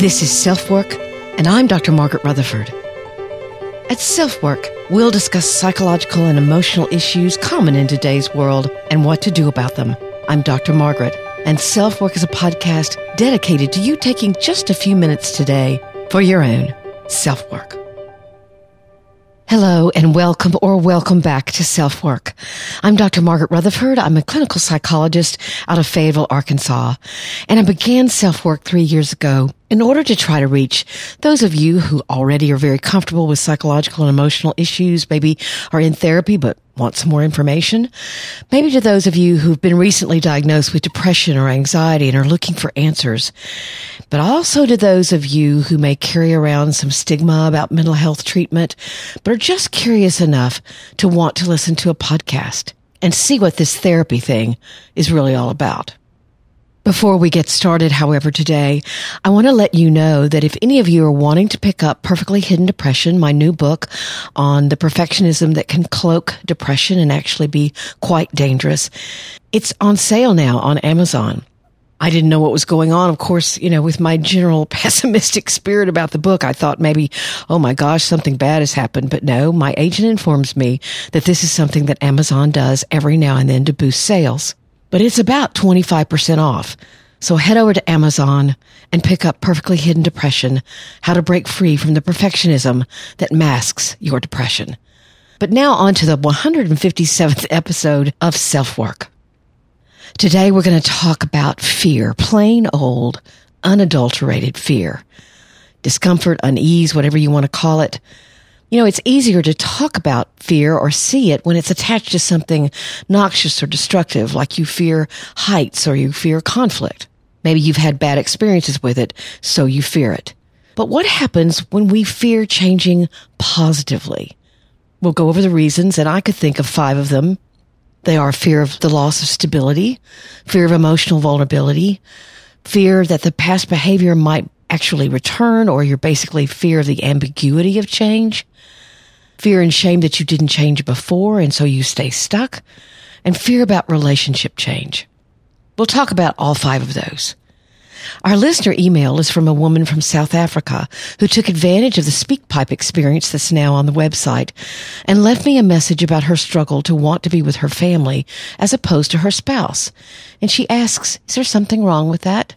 This is Self Work, and I'm Dr. Margaret Rutherford. At Self Work, we'll discuss psychological and emotional issues common in today's world and what to do about them. I'm Dr. Margaret, and Self Work is a podcast dedicated to you taking just a few minutes today for your own self work. Hello and welcome or welcome back to Self Work. I'm Dr. Margaret Rutherford. I'm a clinical psychologist out of Fayetteville, Arkansas, and I began Self Work three years ago in order to try to reach those of you who already are very comfortable with psychological and emotional issues, maybe are in therapy but want some more information, maybe to those of you who've been recently diagnosed with depression or anxiety and are looking for answers, but also to those of you who may carry around some stigma about mental health treatment, but are just curious enough to want to listen to a podcast and see what this therapy thing is really all about. Before we get started, however, today, I want to let you know that if any of you are wanting to pick up Perfectly Hidden Depression, my new book on the perfectionism that can cloak depression and actually be quite dangerous, it's on sale now on Amazon. I didn't know what was going on. Of course, you know, with my general pessimistic spirit about the book, I thought maybe, oh my gosh, something bad has happened. But no, my agent informs me that this is something that Amazon does every now and then to boost sales but it's about 25% off. So head over to Amazon and pick up Perfectly Hidden Depression, How to Break Free from the Perfectionism That Masks Your Depression. But now on to the 157th episode of Self Work. Today we're going to talk about fear, plain old, unadulterated fear. Discomfort, unease, whatever you want to call it. You know, it's easier to talk about fear or see it when it's attached to something noxious or destructive, like you fear heights or you fear conflict. Maybe you've had bad experiences with it, so you fear it. But what happens when we fear changing positively? We'll go over the reasons, and I could think of five of them. They are fear of the loss of stability, fear of emotional vulnerability, fear that the past behavior might actually return, or you're basically fear of the ambiguity of change, fear and shame that you didn't change before and so you stay stuck, and fear about relationship change. We'll talk about all five of those. Our listener email is from a woman from South Africa who took advantage of the SpeakPipe experience that's now on the website and left me a message about her struggle to want to be with her family as opposed to her spouse. And she asks, is there something wrong with that?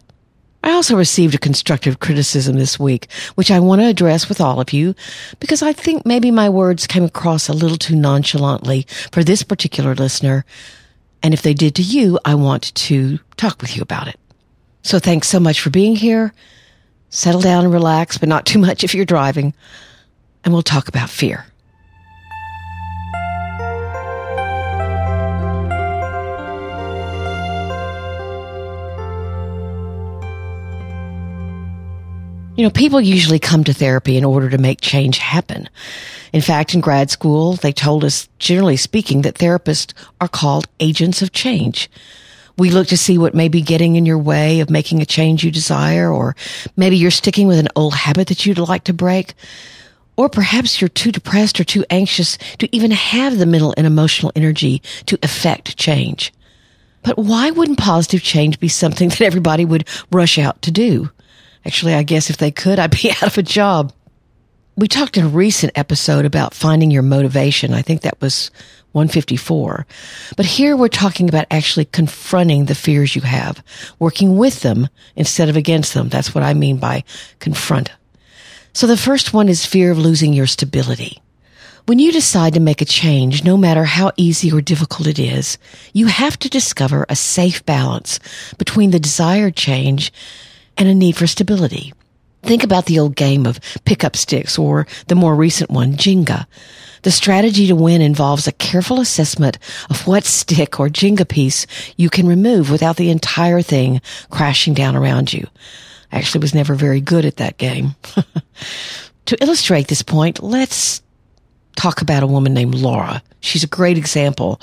I also received a constructive criticism this week, which I want to address with all of you because I think maybe my words came across a little too nonchalantly for this particular listener. And if they did to you, I want to talk with you about it. So thanks so much for being here. Settle down and relax, but not too much if you're driving. And we'll talk about fear. You know, people usually come to therapy in order to make change happen. In fact, in grad school, they told us, generally speaking, that therapists are called agents of change. We look to see what may be getting in your way of making a change you desire, or maybe you're sticking with an old habit that you'd like to break. Or perhaps you're too depressed or too anxious to even have the mental and emotional energy to effect change. But why wouldn't positive change be something that everybody would rush out to do? Actually, I guess if they could, I'd be out of a job. We talked in a recent episode about finding your motivation. I think that was 154. But here we're talking about actually confronting the fears you have, working with them instead of against them. That's what I mean by confront. So the first one is fear of losing your stability. When you decide to make a change, no matter how easy or difficult it is, you have to discover a safe balance between the desired change and a need for stability. Think about the old game of pickup sticks or the more recent one, Jenga. The strategy to win involves a careful assessment of what stick or Jenga piece you can remove without the entire thing crashing down around you. I actually was never very good at that game. to illustrate this point, let's talk about a woman named Laura. She's a great example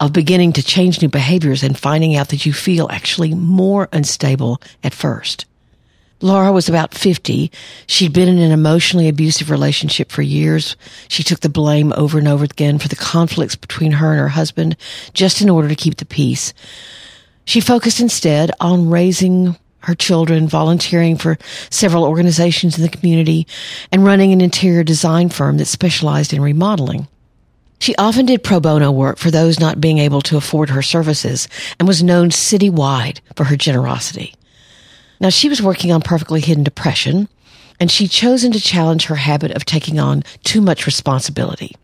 of beginning to change new behaviors and finding out that you feel actually more unstable at first. Laura was about 50. She'd been in an emotionally abusive relationship for years. She took the blame over and over again for the conflicts between her and her husband just in order to keep the peace. She focused instead on raising her children, volunteering for several organizations in the community, and running an interior design firm that specialized in remodeling. She often did pro bono work for those not being able to afford her services and was known citywide for her generosity. Now she was working on perfectly hidden depression and she'd chosen to challenge her habit of taking on too much responsibility.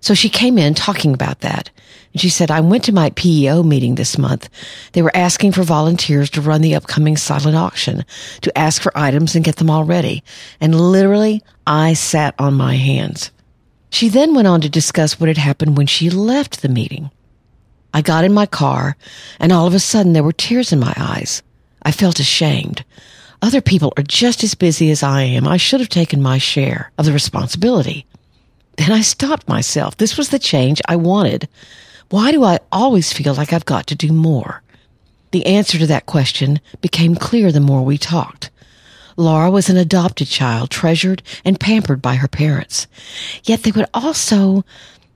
So she came in talking about that. And she said, I went to my PEO meeting this month. They were asking for volunteers to run the upcoming silent auction, to ask for items and get them all ready. And literally, I sat on my hands. She then went on to discuss what had happened when she left the meeting. I got in my car and all of a sudden there were tears in my eyes. I felt ashamed. Other people are just as busy as I am. I should have taken my share of the responsibility. Then I stopped myself. This was the change I wanted. Why do I always feel like I've got to do more? The answer to that question became clear the more we talked. Laura was an adopted child, treasured and pampered by her parents. Yet they would also,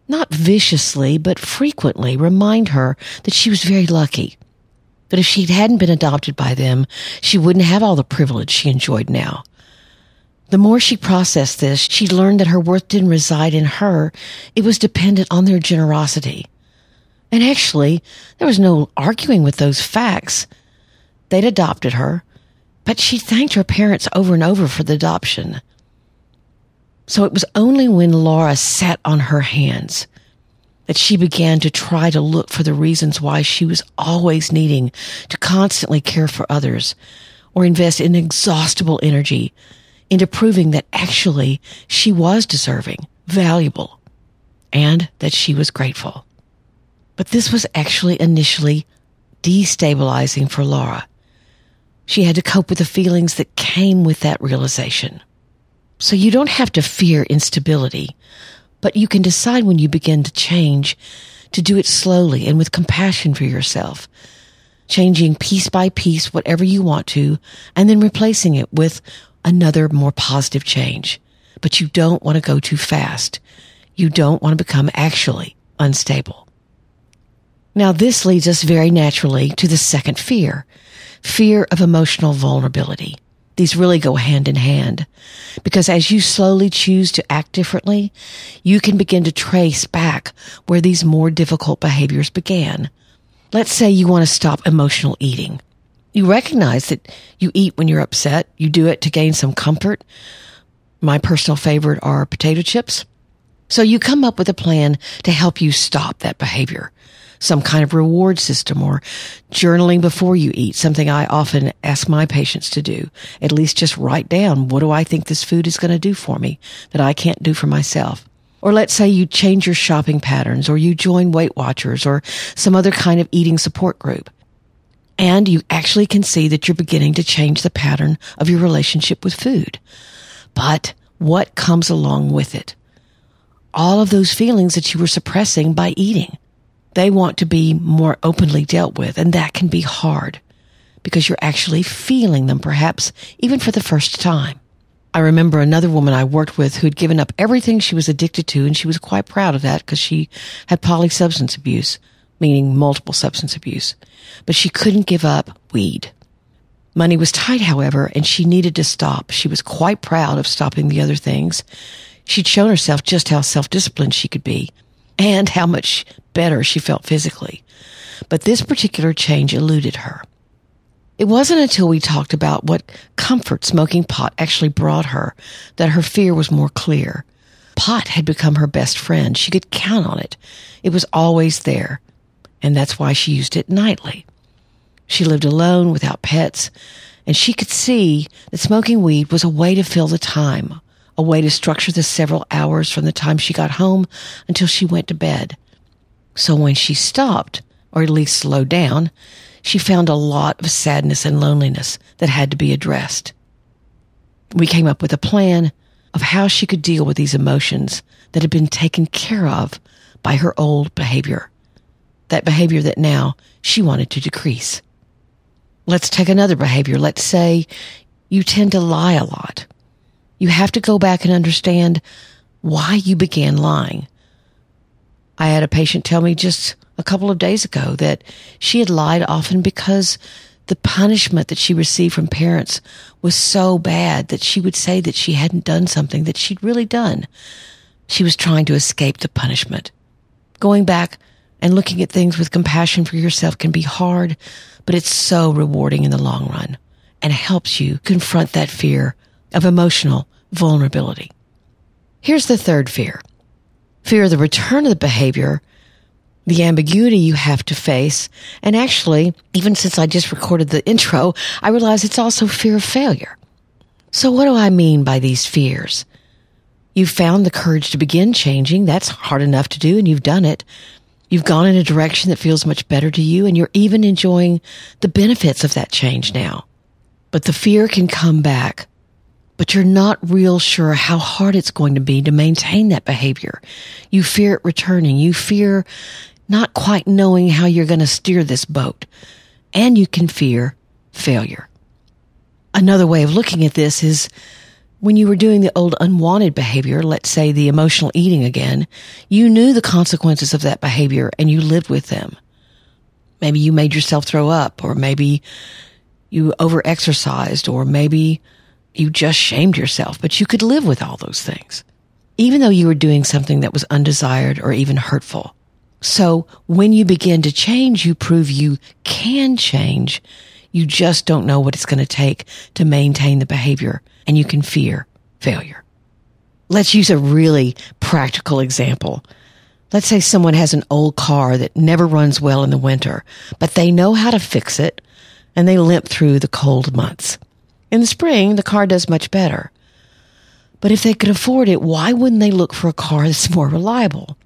not viciously, but frequently remind her that she was very lucky. That if she hadn't been adopted by them, she wouldn't have all the privilege she enjoyed now. The more she processed this, she learned that her worth didn't reside in her. It was dependent on their generosity. And actually, there was no arguing with those facts. They'd adopted her. But she thanked her parents over and over for the adoption. So it was only when Laura sat on her hands that she began to try to look for the reasons why she was always needing to constantly care for others or invest inexhaustible energy into proving that actually she was deserving, valuable, and that she was grateful. But this was actually initially destabilizing for Laura she had to cope with the feelings that came with that realization. So you don't have to fear instability, but you can decide when you begin to change to do it slowly and with compassion for yourself, changing piece by piece whatever you want to, and then replacing it with another more positive change. But you don't want to go too fast. You don't want to become actually unstable. Now this leads us very naturally to the second fear, fear of emotional vulnerability. These really go hand in hand because as you slowly choose to act differently, you can begin to trace back where these more difficult behaviors began. Let's say you want to stop emotional eating. You recognize that you eat when you're upset. You do it to gain some comfort. My personal favorite are potato chips. So you come up with a plan to help you stop that behavior some kind of reward system or journaling before you eat, something I often ask my patients to do. At least just write down, what do I think this food is going to do for me that I can't do for myself? Or let's say you change your shopping patterns or you join Weight Watchers or some other kind of eating support group. And you actually can see that you're beginning to change the pattern of your relationship with food. But what comes along with it? All of those feelings that you were suppressing by eating they want to be more openly dealt with. And that can be hard because you're actually feeling them, perhaps even for the first time. I remember another woman I worked with who'd given up everything she was addicted to, and she was quite proud of that because she had polysubstance abuse, meaning multiple substance abuse. But she couldn't give up weed. Money was tight, however, and she needed to stop. She was quite proud of stopping the other things. She'd shown herself just how self-disciplined she could be and how much better she felt physically. But this particular change eluded her. It wasn't until we talked about what comfort smoking pot actually brought her that her fear was more clear. Pot had become her best friend. She could count on it. It was always there. And that's why she used it nightly. She lived alone without pets, and she could see that smoking weed was a way to fill the time, a way to structure the several hours from the time she got home until she went to bed. So when she stopped, or at least slowed down, she found a lot of sadness and loneliness that had to be addressed. We came up with a plan of how she could deal with these emotions that had been taken care of by her old behavior. That behavior that now she wanted to decrease. Let's take another behavior. Let's say you tend to lie a lot. You have to go back and understand why you began lying. I had a patient tell me just a couple of days ago that she had lied often because the punishment that she received from parents was so bad that she would say that she hadn't done something that she'd really done. She was trying to escape the punishment. Going back and looking at things with compassion for yourself can be hard, but it's so rewarding in the long run and helps you confront that fear of emotional vulnerability. Here's the third fear. Fear of the return of the behavior the ambiguity you have to face. And actually, even since I just recorded the intro, I realize it's also fear of failure. So what do I mean by these fears? You've found the courage to begin changing. That's hard enough to do and you've done it. You've gone in a direction that feels much better to you and you're even enjoying the benefits of that change now. But the fear can come back, but you're not real sure how hard it's going to be to maintain that behavior. You fear it returning. You fear not quite knowing how you're going to steer this boat. And you can fear failure. Another way of looking at this is when you were doing the old unwanted behavior, let's say the emotional eating again, you knew the consequences of that behavior and you lived with them. Maybe you made yourself throw up or maybe you overexercised or maybe you just shamed yourself, but you could live with all those things, even though you were doing something that was undesired or even hurtful. So when you begin to change, you prove you can change. You just don't know what it's going to take to maintain the behavior and you can fear failure. Let's use a really practical example. Let's say someone has an old car that never runs well in the winter, but they know how to fix it and they limp through the cold months. In the spring, the car does much better. But if they could afford it, why wouldn't they look for a car that's more reliable?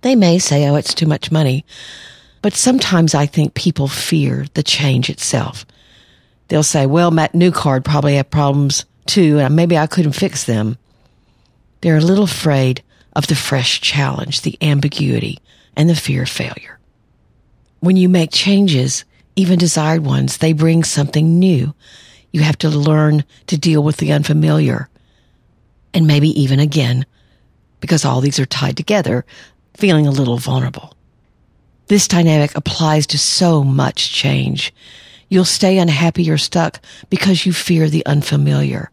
They may say, oh, it's too much money. But sometimes I think people fear the change itself. They'll say, well, my new card probably have problems too, and maybe I couldn't fix them. They're a little afraid of the fresh challenge, the ambiguity, and the fear of failure. When you make changes, even desired ones, they bring something new. You have to learn to deal with the unfamiliar. And maybe even again, because all these are tied together, feeling a little vulnerable. This dynamic applies to so much change. You'll stay unhappy or stuck because you fear the unfamiliar.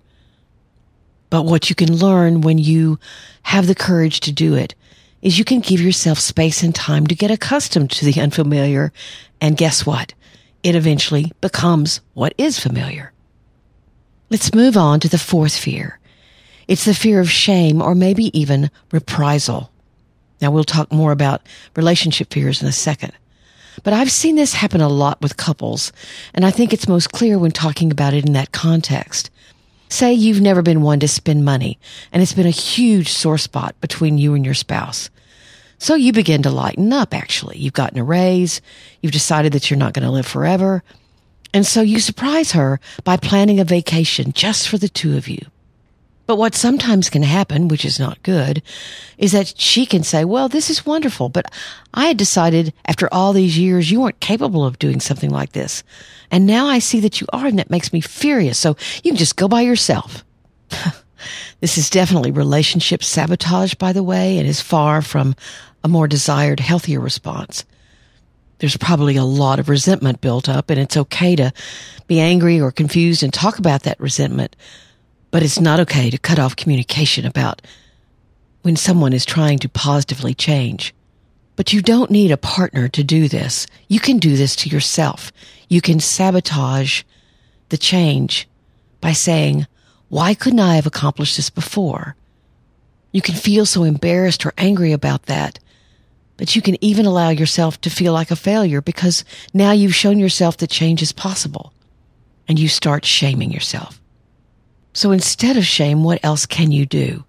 But what you can learn when you have the courage to do it is you can give yourself space and time to get accustomed to the unfamiliar. And guess what? It eventually becomes what is familiar. Let's move on to the fourth fear. It's the fear of shame or maybe even reprisal. Now we'll talk more about relationship fears in a second. But I've seen this happen a lot with couples, and I think it's most clear when talking about it in that context. Say you've never been one to spend money, and it's been a huge sore spot between you and your spouse. So you begin to lighten up, actually. You've gotten a raise, you've decided that you're not going to live forever, and so you surprise her by planning a vacation just for the two of you. But what sometimes can happen, which is not good, is that she can say, well, this is wonderful, but I had decided after all these years you weren't capable of doing something like this. And now I see that you are, and that makes me furious. So you can just go by yourself. this is definitely relationship sabotage, by the way, and is far from a more desired, healthier response. There's probably a lot of resentment built up, and it's okay to be angry or confused and talk about that resentment but it's not okay to cut off communication about when someone is trying to positively change. But you don't need a partner to do this. You can do this to yourself. You can sabotage the change by saying, why couldn't I have accomplished this before? You can feel so embarrassed or angry about that, but you can even allow yourself to feel like a failure because now you've shown yourself that change is possible and you start shaming yourself. So instead of shame, what else can you do?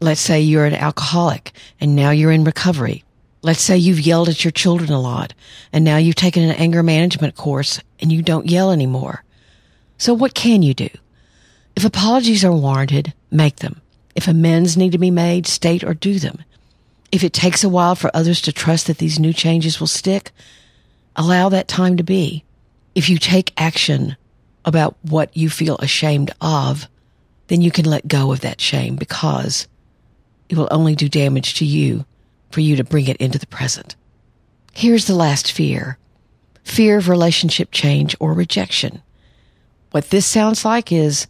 Let's say you're an alcoholic and now you're in recovery. Let's say you've yelled at your children a lot and now you've taken an anger management course and you don't yell anymore. So what can you do? If apologies are warranted, make them. If amends need to be made, state or do them. If it takes a while for others to trust that these new changes will stick, allow that time to be. If you take action, about what you feel ashamed of, then you can let go of that shame because it will only do damage to you for you to bring it into the present. Here's the last fear. fear of relationship change or rejection. What this sounds like is,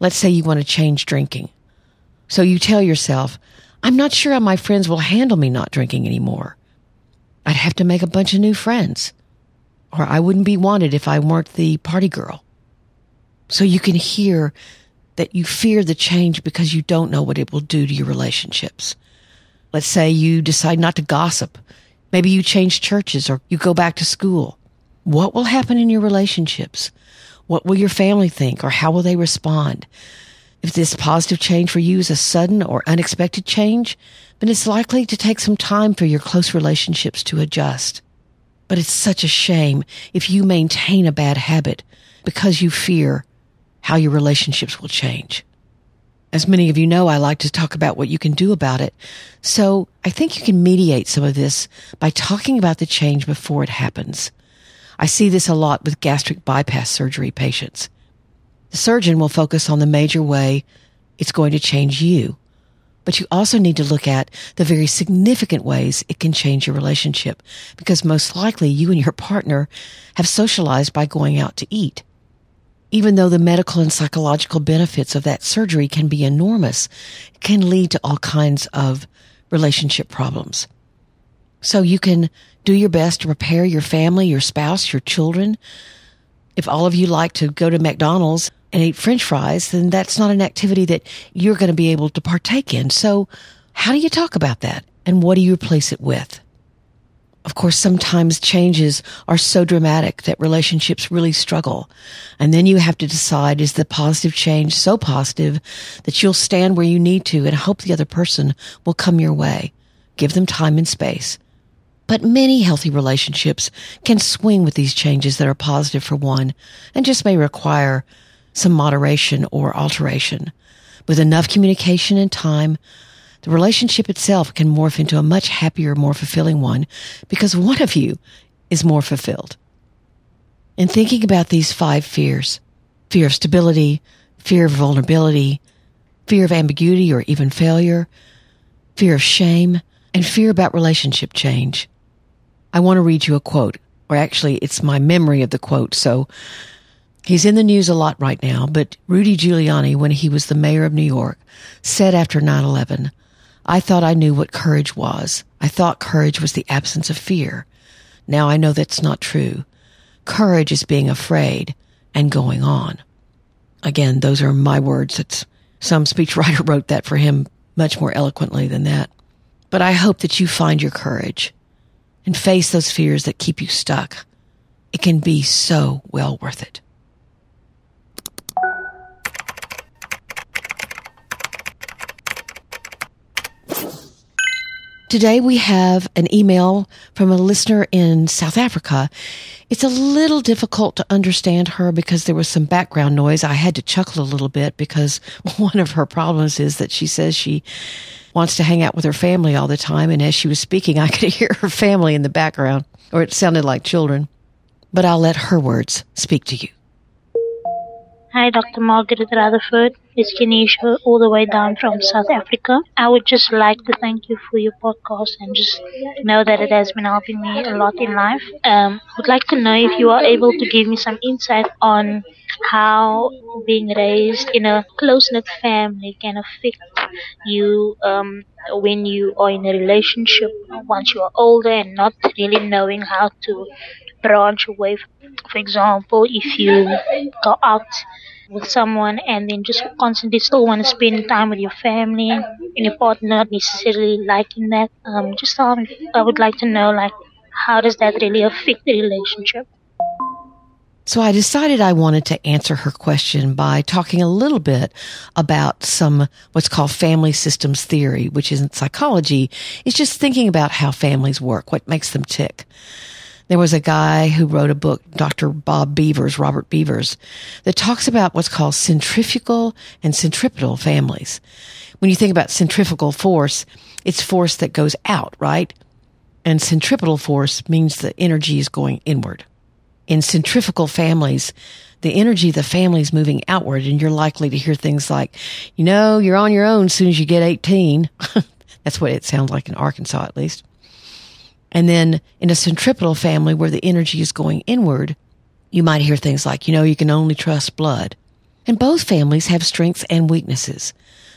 let's say you want to change drinking. So you tell yourself, I'm not sure how my friends will handle me not drinking anymore. I'd have to make a bunch of new friends. Or I wouldn't be wanted if I weren't the party girl. So you can hear that you fear the change because you don't know what it will do to your relationships. Let's say you decide not to gossip. Maybe you change churches or you go back to school. What will happen in your relationships? What will your family think or how will they respond? If this positive change for you is a sudden or unexpected change, then it's likely to take some time for your close relationships to adjust. But it's such a shame if you maintain a bad habit because you fear how your relationships will change. As many of you know, I like to talk about what you can do about it. So I think you can mediate some of this by talking about the change before it happens. I see this a lot with gastric bypass surgery patients. The surgeon will focus on the major way it's going to change you, but you also need to look at the very significant ways it can change your relationship because most likely you and your partner have socialized by going out to eat. Even though the medical and psychological benefits of that surgery can be enormous, it can lead to all kinds of relationship problems. So you can do your best to prepare your family, your spouse, your children. If all of you like to go to McDonald's and eat french fries, then that's not an activity that you're going to be able to partake in. So how do you talk about that? And what do you replace it with? Of course, sometimes changes are so dramatic that relationships really struggle. And then you have to decide, is the positive change so positive that you'll stand where you need to and hope the other person will come your way? Give them time and space. But many healthy relationships can swing with these changes that are positive for one and just may require some moderation or alteration. With enough communication and time, the relationship itself can morph into a much happier, more fulfilling one because one of you is more fulfilled. In thinking about these five fears, fear of stability, fear of vulnerability, fear of ambiguity or even failure, fear of shame, and fear about relationship change, I want to read you a quote, or actually it's my memory of the quote. So he's in the news a lot right now, but Rudy Giuliani, when he was the mayor of New York, said after 9-11, I thought I knew what courage was. I thought courage was the absence of fear. Now I know that's not true. Courage is being afraid and going on. Again, those are my words. It's some speechwriter wrote that for him much more eloquently than that. But I hope that you find your courage and face those fears that keep you stuck. It can be so well worth it. Today we have an email from a listener in South Africa. It's a little difficult to understand her because there was some background noise. I had to chuckle a little bit because one of her problems is that she says she wants to hang out with her family all the time. And as she was speaking, I could hear her family in the background, or it sounded like children. But I'll let her words speak to you. Hi, Dr. Margaret Rutherford. It's Janisha all the way down from South Africa. I would just like to thank you for your podcast and just know that it has been helping me a lot in life. Um, I would like to know if you are able to give me some insight on how being raised in a close-knit family can affect you um, when you are in a relationship once you are older and not really knowing how to branch away. For example, if you go out with someone and then just constantly still want to spend time with your family and your partner not necessarily liking that, um, just um, I would like to know like how does that really affect the relationship? So I decided I wanted to answer her question by talking a little bit about some what's called family systems theory, which isn't psychology. It's just thinking about how families work, what makes them tick. There was a guy who wrote a book, Dr. Bob Beavers, Robert Beavers, that talks about what's called centrifugal and centripetal families. When you think about centrifugal force, it's force that goes out, right? And centripetal force means the energy is going inward. In centrifugal families, the energy of the family is moving outward and you're likely to hear things like, you know, you're on your own as soon as you get 18. That's what it sounds like in Arkansas, at least. And then in a centripetal family where the energy is going inward, you might hear things like, you know, you can only trust blood. And both families have strengths and weaknesses.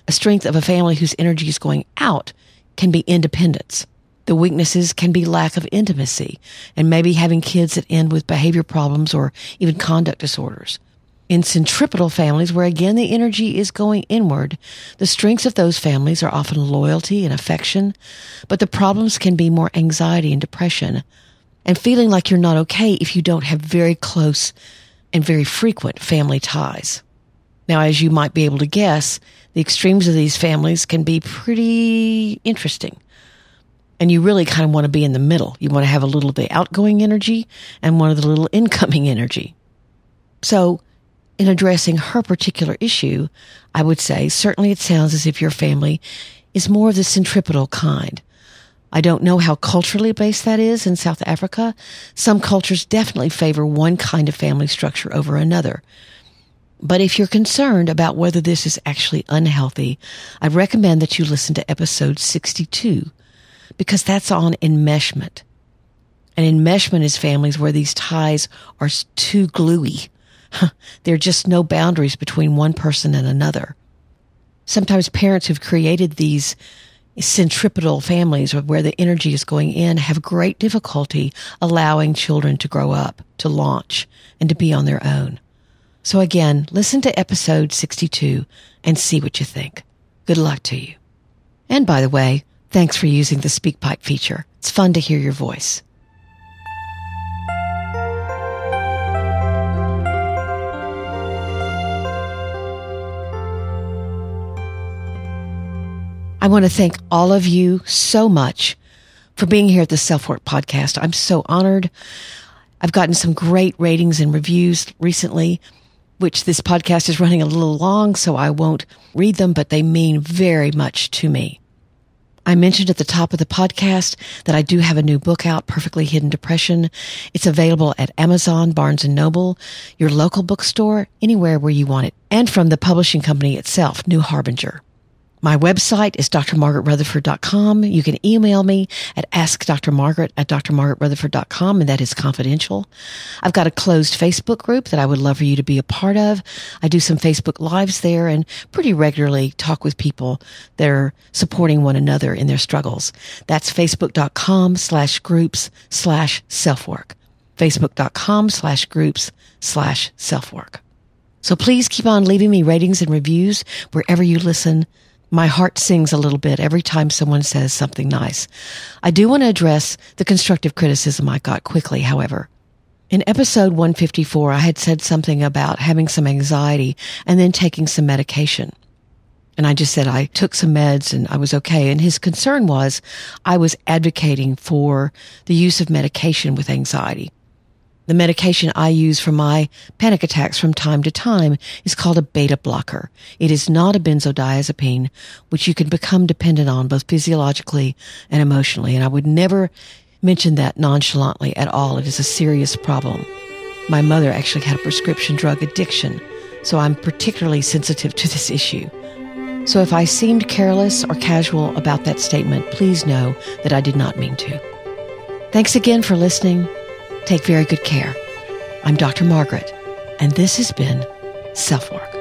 A strength of a family whose energy is going out can be independence. The weaknesses can be lack of intimacy and maybe having kids that end with behavior problems or even conduct disorders. In centripetal families, where again the energy is going inward, the strengths of those families are often loyalty and affection, but the problems can be more anxiety and depression and feeling like you're not okay if you don't have very close and very frequent family ties. Now, as you might be able to guess, the extremes of these families can be pretty interesting. And you really kind of want to be in the middle. You want to have a little of the outgoing energy and one of the little incoming energy. So, in addressing her particular issue, I would say certainly it sounds as if your family is more of the centripetal kind. I don't know how culturally based that is in South Africa. Some cultures definitely favor one kind of family structure over another. But if you're concerned about whether this is actually unhealthy, I recommend that you listen to episode 62 because that's on enmeshment. And enmeshment is families where these ties are too gluey. there are just no boundaries between one person and another. Sometimes parents who've created these centripetal families where the energy is going in have great difficulty allowing children to grow up, to launch, and to be on their own. So again, listen to episode 62 and see what you think. Good luck to you. And by the way, thanks for using the SpeakPipe feature. It's fun to hear your voice. I want to thank all of you so much for being here at the Self Work Podcast. I'm so honored. I've gotten some great ratings and reviews recently which this podcast is running a little long, so I won't read them, but they mean very much to me. I mentioned at the top of the podcast that I do have a new book out, Perfectly Hidden Depression. It's available at Amazon, Barnes and Noble, your local bookstore, anywhere where you want it, and from the publishing company itself, New Harbinger. My website is drmargaretrutherford.com. You can email me at askdrmargaret at drmargaretrutherford.com, and that is confidential. I've got a closed Facebook group that I would love for you to be a part of. I do some Facebook lives there and pretty regularly talk with people that are supporting one another in their struggles. That's facebook.com slash groups slash self-work. Facebook.com slash groups slash self-work. So please keep on leaving me ratings and reviews wherever you listen my heart sings a little bit every time someone says something nice. I do want to address the constructive criticism I got quickly, however. In episode 154, I had said something about having some anxiety and then taking some medication. And I just said I took some meds and I was okay. And his concern was I was advocating for the use of medication with anxiety. The medication I use for my panic attacks from time to time is called a beta blocker. It is not a benzodiazepine, which you can become dependent on both physiologically and emotionally. And I would never mention that nonchalantly at all. It is a serious problem. My mother actually had a prescription drug addiction, so I'm particularly sensitive to this issue. So if I seemed careless or casual about that statement, please know that I did not mean to. Thanks again for listening. Take very good care. I'm Dr. Margaret, and this has been Self Work.